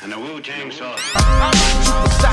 and the Wu Tang Sauce.